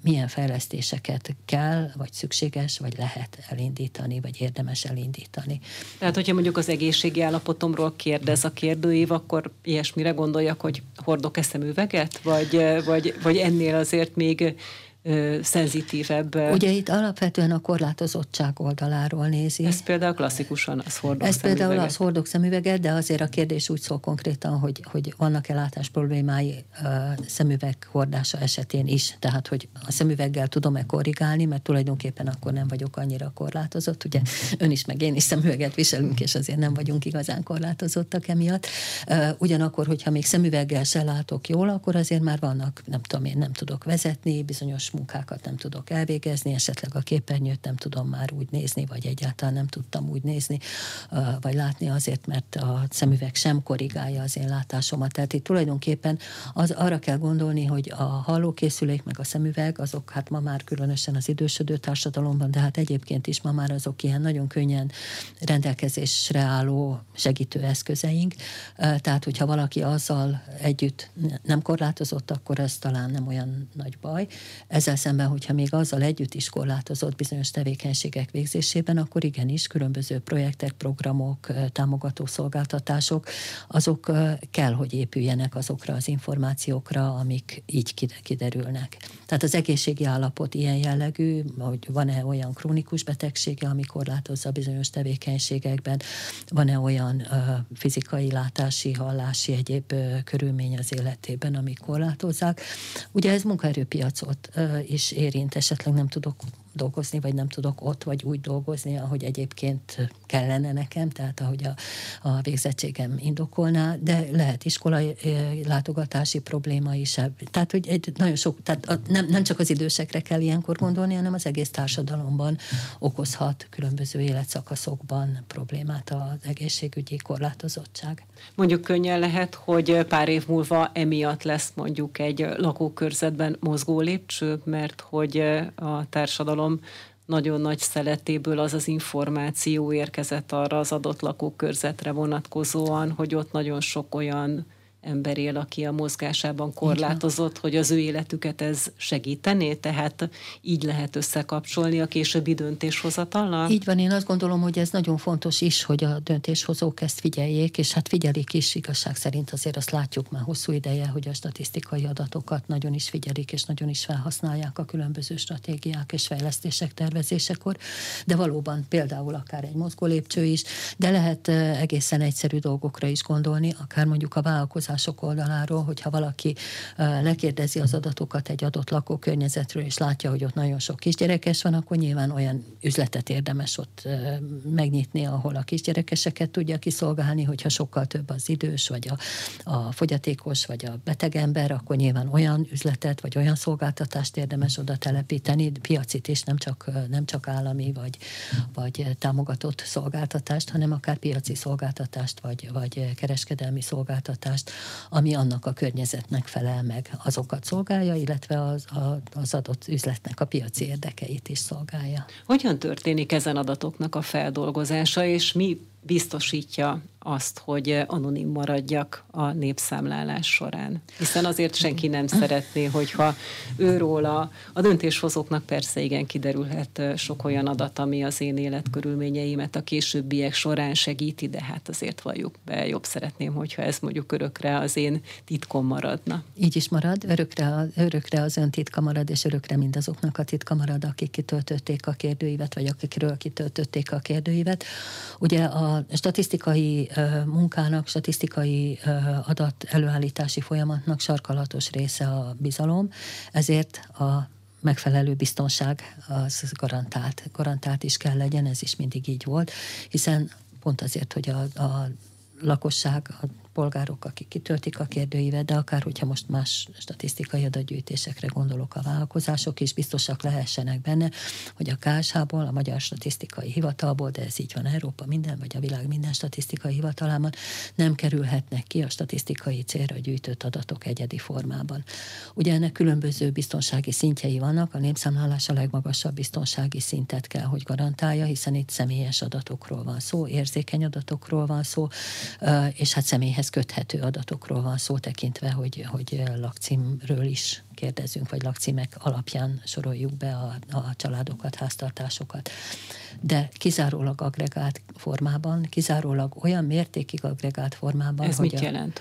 milyen fejlesztéseket kell, vagy szükséges, vagy lehet elindítani, vagy érdemes elindítani. Tehát, hogyha mondjuk az egészségi állapotomról kérdez a kérdőív, akkor ilyesmire gondoljak, hogy hordok-e vagy, vagy, vagy ennél azért még szenzitívebb. Ugye itt alapvetően a korlátozottság oldaláról nézi. Ez például klasszikusan az hordok Ez szemüveget. például az hordok szemüveget, de azért a kérdés úgy szól konkrétan, hogy, hogy vannak-e látás problémái uh, szemüveg hordása esetén is. Tehát, hogy a szemüveggel tudom-e korrigálni, mert tulajdonképpen akkor nem vagyok annyira korlátozott. Ugye ön is, meg én is szemüveget viselünk, és azért nem vagyunk igazán korlátozottak emiatt. Ugyanakkor, hogyha még szemüveggel se látok jól, akkor azért már vannak, nem tudom én, nem tudok vezetni, bizonyos munkákat nem tudok elvégezni, esetleg a képernyőt nem tudom már úgy nézni, vagy egyáltalán nem tudtam úgy nézni, vagy látni azért, mert a szemüveg sem korrigálja az én látásomat. Tehát itt tulajdonképpen az, arra kell gondolni, hogy a hallókészülék meg a szemüveg, azok hát ma már különösen az idősödő társadalomban, de hát egyébként is ma már azok ilyen nagyon könnyen rendelkezésre álló segítő eszközeink. Tehát, hogyha valaki azzal együtt nem korlátozott, akkor ez talán nem olyan nagy baj. Ezzel szemben, hogyha még azzal együtt is korlátozott bizonyos tevékenységek végzésében, akkor igenis különböző projektek, programok, támogató szolgáltatások, azok kell, hogy épüljenek azokra az információkra, amik így kiderülnek. Tehát az egészségi állapot ilyen jellegű, hogy van-e olyan krónikus betegsége, ami korlátozza bizonyos tevékenységekben, van-e olyan fizikai, látási, hallási, egyéb körülmény az életében, amik korlátozzák. Ugye ez munkaerőpiacot is érint, esetleg nem tudok dolgozni, vagy nem tudok ott vagy úgy dolgozni, ahogy egyébként kellene nekem, tehát ahogy a, a végzettségem indokolná, de lehet iskolai látogatási probléma is. Tehát, hogy egy nagyon sok, tehát a, nem, nem csak az idősekre kell ilyenkor gondolni, hanem az egész társadalomban okozhat különböző életszakaszokban problémát az egészségügyi korlátozottság. Mondjuk könnyen lehet, hogy pár év múlva emiatt lesz mondjuk egy lakókörzetben mozgó lépcső, mert hogy a társadalom társadalom nagyon nagy szeletéből az az információ érkezett arra az adott lakókörzetre vonatkozóan, hogy ott nagyon sok olyan ember él, aki a mozgásában korlátozott, hogy az ő életüket ez segítené, tehát így lehet összekapcsolni a későbbi döntéshozatallal? Így van, én azt gondolom, hogy ez nagyon fontos is, hogy a döntéshozók ezt figyeljék, és hát figyelik is igazság szerint azért azt látjuk már hosszú ideje, hogy a statisztikai adatokat nagyon is figyelik, és nagyon is felhasználják a különböző stratégiák és fejlesztések tervezésekor, de valóban például akár egy mozgólépcső is, de lehet eh, egészen egyszerű dolgokra is gondolni, akár mondjuk a vállalkozás vállalkozások oldaláról, hogyha valaki lekérdezi az adatokat egy adott lakókörnyezetről, és látja, hogy ott nagyon sok kisgyerekes van, akkor nyilván olyan üzletet érdemes ott megnyitni, ahol a kisgyerekeseket tudja kiszolgálni, hogyha sokkal több az idős, vagy a, a fogyatékos, vagy a beteg ember, akkor nyilván olyan üzletet, vagy olyan szolgáltatást érdemes oda telepíteni, piacit is, nem csak, nem csak állami, vagy, vagy támogatott szolgáltatást, hanem akár piaci szolgáltatást, vagy, vagy kereskedelmi szolgáltatást, ami annak a környezetnek felel meg, azokat szolgálja, illetve az, az adott üzletnek a piaci érdekeit is szolgálja. Hogyan történik ezen adatoknak a feldolgozása, és mi biztosítja azt, hogy anonim maradjak a népszámlálás során. Hiszen azért senki nem szeretné, hogyha őróla a döntéshozóknak persze igen kiderülhet sok olyan adat, ami az én életkörülményeimet a későbbiek során segíti, de hát azért valljuk be, jobb szeretném, hogyha ez mondjuk örökre az én titkom maradna. Így is marad, örökre, örökre az ön titka marad, és örökre mindazoknak a titka marad, akik kitöltötték a kérdőívet, vagy akikről kitöltötték a kérdőívet. Ugye a statisztikai munkának, statisztikai adat előállítási folyamatnak sarkalatos része a bizalom, ezért a megfelelő biztonság az garantált. Garantált is kell legyen, ez is mindig így volt, hiszen pont azért, hogy a, a lakosság, a polgárok, akik kitöltik a kérdőívet, de akár, hogyha most más statisztikai adatgyűjtésekre gondolok, a vállalkozások is biztosak lehessenek benne, hogy a KSH-ból, a Magyar Statisztikai Hivatalból, de ez így van Európa minden, vagy a világ minden statisztikai hivatalában, nem kerülhetnek ki a statisztikai célra gyűjtött adatok egyedi formában. Ugye ennek különböző biztonsági szintjei vannak, a népszámlálás a legmagasabb biztonsági szintet kell, hogy garantálja, hiszen itt személyes adatokról van szó, érzékeny adatokról van szó, és hát személyhez köthető adatokról van szó tekintve, hogy, hogy lakcímről is kérdezünk, vagy lakcímek alapján soroljuk be a, a családokat, háztartásokat. De kizárólag agregált formában, kizárólag olyan mértékig agregált formában, Ez hogy mit jelent?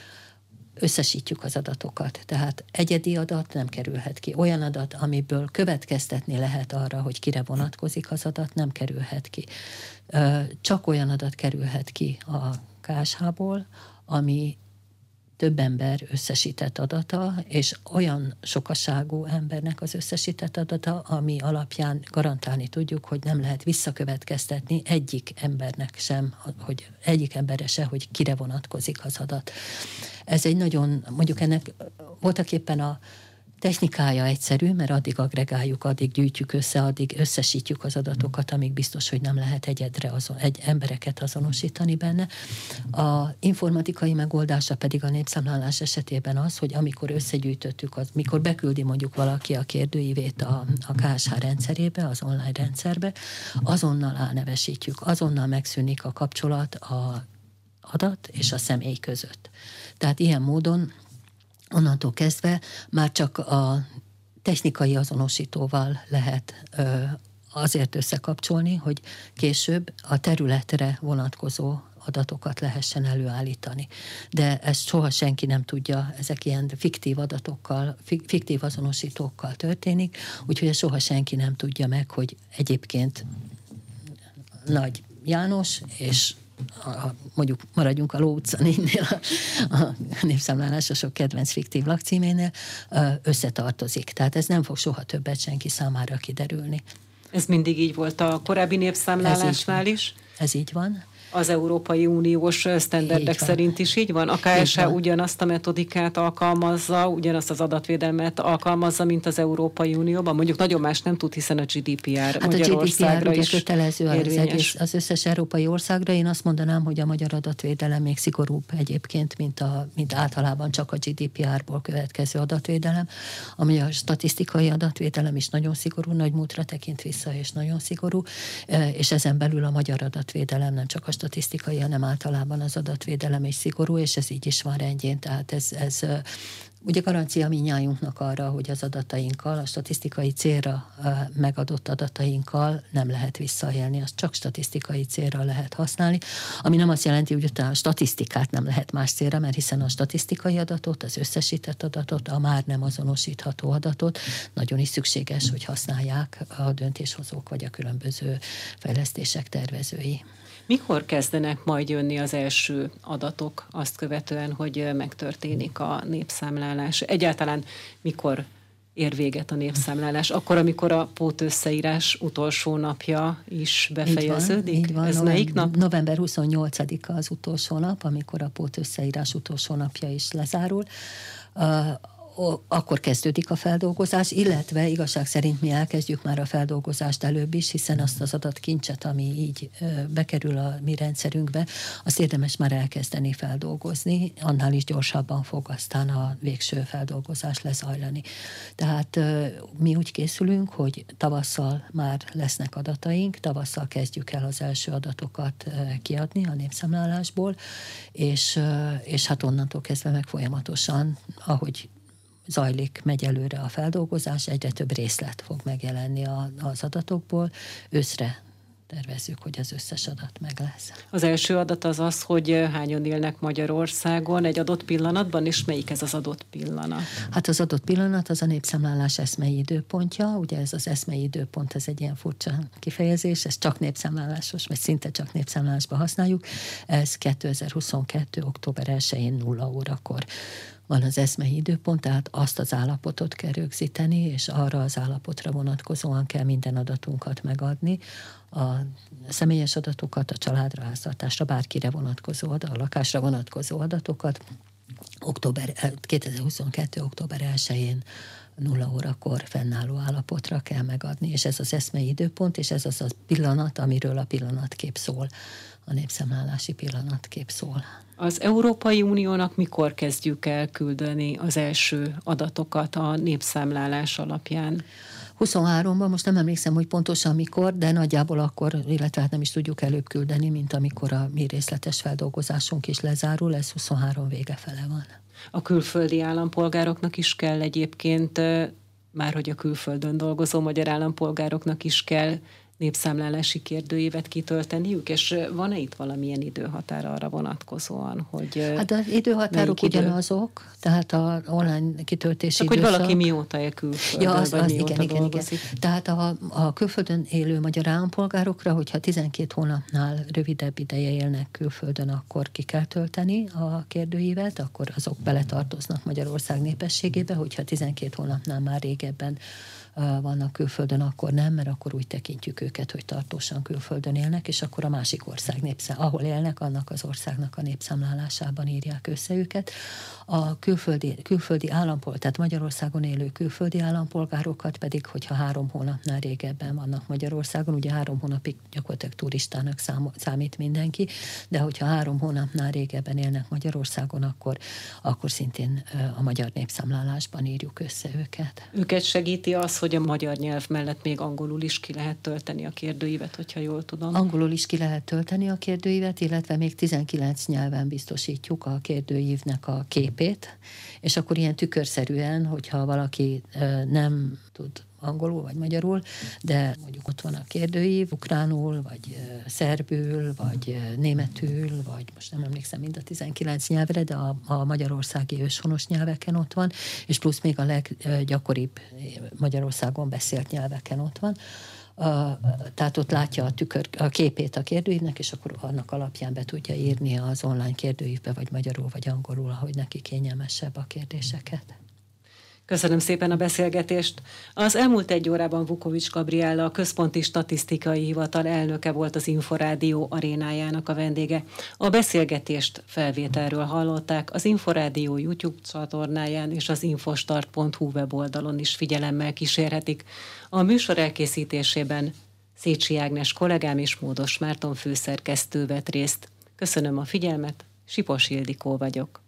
összesítjük az adatokat. Tehát egyedi adat nem kerülhet ki. Olyan adat, amiből következtetni lehet arra, hogy kire vonatkozik az adat, nem kerülhet ki. Csak olyan adat kerülhet ki a KSH-ból, ami több ember összesített adata, és olyan sokaságú embernek az összesített adata, ami alapján garantálni tudjuk, hogy nem lehet visszakövetkeztetni egyik embernek sem, hogy egyik emberre se, hogy kire vonatkozik az adat. Ez egy nagyon, mondjuk ennek voltak éppen a technikája egyszerű, mert addig agregáljuk, addig gyűjtjük össze, addig összesítjük az adatokat, amíg biztos, hogy nem lehet egyedre azon, egy embereket azonosítani benne. A informatikai megoldása pedig a népszámlálás esetében az, hogy amikor összegyűjtöttük, az, mikor beküldi mondjuk valaki a kérdőívét a, a KSH rendszerébe, az online rendszerbe, azonnal elnevesítjük, azonnal megszűnik a kapcsolat a adat és a személy között. Tehát ilyen módon onnantól kezdve már csak a technikai azonosítóval lehet ö, azért összekapcsolni, hogy később a területre vonatkozó adatokat lehessen előállítani. De ezt soha senki nem tudja, ezek ilyen fiktív adatokkal, fiktív azonosítókkal történik, úgyhogy ezt soha senki nem tudja meg, hogy egyébként Nagy János és a, mondjuk maradjunk a Ló utca négynél, a, a népszámlálás a sok kedvenc fiktív lakcíménél, összetartozik. Tehát ez nem fog soha többet senki számára kiderülni. Ez mindig így volt a korábbi népszámlálásnál is? Ez így van az Európai Uniós sztenderdek szerint is így van? A KSH ugyanazt a metodikát alkalmazza, ugyanazt az adatvédelmet alkalmazza, mint az Európai Unióban? Mondjuk nagyon más nem tud, hiszen a GDPR hát Magyarországra a GDPR is kötelező az, egész, az összes európai országra. Én azt mondanám, hogy a magyar adatvédelem még szigorúbb egyébként, mint, a, mint általában csak a GDPR-ból következő adatvédelem. Ami a statisztikai adatvédelem is nagyon szigorú, nagy múltra tekint vissza, és nagyon szigorú, és ezen belül a magyar adatvédelem nem csak a statisztikai, hanem általában az adatvédelem is szigorú, és ez így is van rendjén, tehát ez, ez ugye garancia minnyájunknak arra, hogy az adatainkkal, a statisztikai célra megadott adatainkkal nem lehet visszaélni, azt csak statisztikai célra lehet használni, ami nem azt jelenti, hogy utána a statisztikát nem lehet más célra, mert hiszen a statisztikai adatot, az összesített adatot, a már nem azonosítható adatot nagyon is szükséges, hogy használják a döntéshozók vagy a különböző fejlesztések tervezői. Mikor kezdenek majd jönni az első adatok azt követően, hogy megtörténik a népszámlálás? Egyáltalán mikor ér véget a népszámlálás? Akkor, amikor a pótösszeírás utolsó napja is befejeződik? Így van, így van. Ez november, melyik nap? November 28-a az utolsó nap, amikor a pótösszeírás utolsó napja is lezárul. Akkor kezdődik a feldolgozás, illetve igazság szerint mi elkezdjük már a feldolgozást előbb is, hiszen azt az adatkincset, ami így bekerül a mi rendszerünkbe, azt érdemes már elkezdeni feldolgozni, annál is gyorsabban fog aztán a végső feldolgozás lezajlani. Tehát mi úgy készülünk, hogy tavasszal már lesznek adataink, tavasszal kezdjük el az első adatokat kiadni a népszámlálásból, és, és hát onnantól kezdve meg folyamatosan, ahogy zajlik, megy előre a feldolgozás, egyre több részlet fog megjelenni az adatokból. Őszre tervezzük, hogy az összes adat meg lesz. Az első adat az az, hogy hányan élnek Magyarországon egy adott pillanatban, és melyik ez az adott pillanat? Hát az adott pillanat az a népszámlálás eszmei időpontja, ugye ez az eszmei időpont, ez egy ilyen furcsa kifejezés, ez csak népszámlálásos, vagy szinte csak népszámlálásban használjuk, ez 2022. október 1-én 0 órakor van az eszmei időpont, tehát azt az állapotot kell rögzíteni, és arra az állapotra vonatkozóan kell minden adatunkat megadni, a személyes adatokat, a családra, háztartásra, bárkire vonatkozó adat, a lakásra vonatkozó adatokat, október, 2022. október 1-én nulla órakor fennálló állapotra kell megadni, és ez az eszmei időpont, és ez az a pillanat, amiről a pillanatkép szól, a népszámlálási pillanatkép szól. Az Európai Uniónak mikor kezdjük el küldeni az első adatokat a népszámlálás alapján? 23-ban, most nem emlékszem, hogy pontosan mikor, de nagyjából akkor, illetve hát nem is tudjuk előbb küldeni, mint amikor a mi részletes feldolgozásunk is lezárul, ez 23 vége fele van. A külföldi állampolgároknak is kell egyébként, már hogy a külföldön dolgozó magyar állampolgároknak is kell népszámlálási kérdőívet kitölteniük, és van-e itt valamilyen időhatár arra vonatkozóan, hogy... Hát az időhatárok idő? ugyanazok, tehát a online kitöltési Csak időszak... hogy valaki mióta él külföldön, ja, az, az, igen, igen, igen. Tehát a, a külföldön élő magyar állampolgárokra, hogyha 12 hónapnál rövidebb ideje élnek külföldön, akkor ki kell tölteni a kérdőívet, akkor azok beletartoznak Magyarország népességébe, hogyha 12 hónapnál már régebben vannak külföldön, akkor nem, mert akkor úgy tekintjük őket, hogy tartósan külföldön élnek, és akkor a másik ország népszám, ahol élnek, annak az országnak a népszámlálásában írják össze őket. A külföldi, külföldi állampolgár, tehát Magyarországon élő külföldi állampolgárokat pedig, hogyha három hónapnál régebben vannak Magyarországon, ugye három hónapig gyakorlatilag turistának szám, számít mindenki, de hogyha három hónapnál régebben élnek Magyarországon, akkor, akkor szintén a magyar népszámlálásban írjuk össze őket. Őket segíti az, hogy a magyar nyelv mellett még angolul is ki lehet tölteni a kérdőívet, hogyha jól tudom. Angolul is ki lehet tölteni a kérdőívet, illetve még 19 nyelven biztosítjuk a kérdőívnek a képét, és akkor ilyen tükörszerűen, hogyha valaki nem tud angolul vagy magyarul, de mondjuk ott van a kérdőív, ukránul, vagy szerbül, vagy németül, vagy most nem emlékszem mind a 19 nyelvre, de a, a magyarországi őshonos nyelveken ott van, és plusz még a leggyakoribb Magyarországon beszélt nyelveken ott van. A, tehát ott látja a tükör, a képét a kérdőívnek, és akkor annak alapján be tudja írni az online kérdőívbe, vagy magyarul, vagy angolul, ahogy neki kényelmesebb a kérdéseket. Köszönöm szépen a beszélgetést. Az elmúlt egy órában Vukovics Gabriella, a Központi Statisztikai Hivatal elnöke volt az Inforádió arénájának a vendége. A beszélgetést felvételről hallották az Inforádió YouTube csatornáján és az infostart.hu weboldalon is figyelemmel kísérhetik. A műsor elkészítésében Szécsi Ágnes kollégám és Módos Márton főszerkesztő vett részt. Köszönöm a figyelmet, Sipos Ildikó vagyok.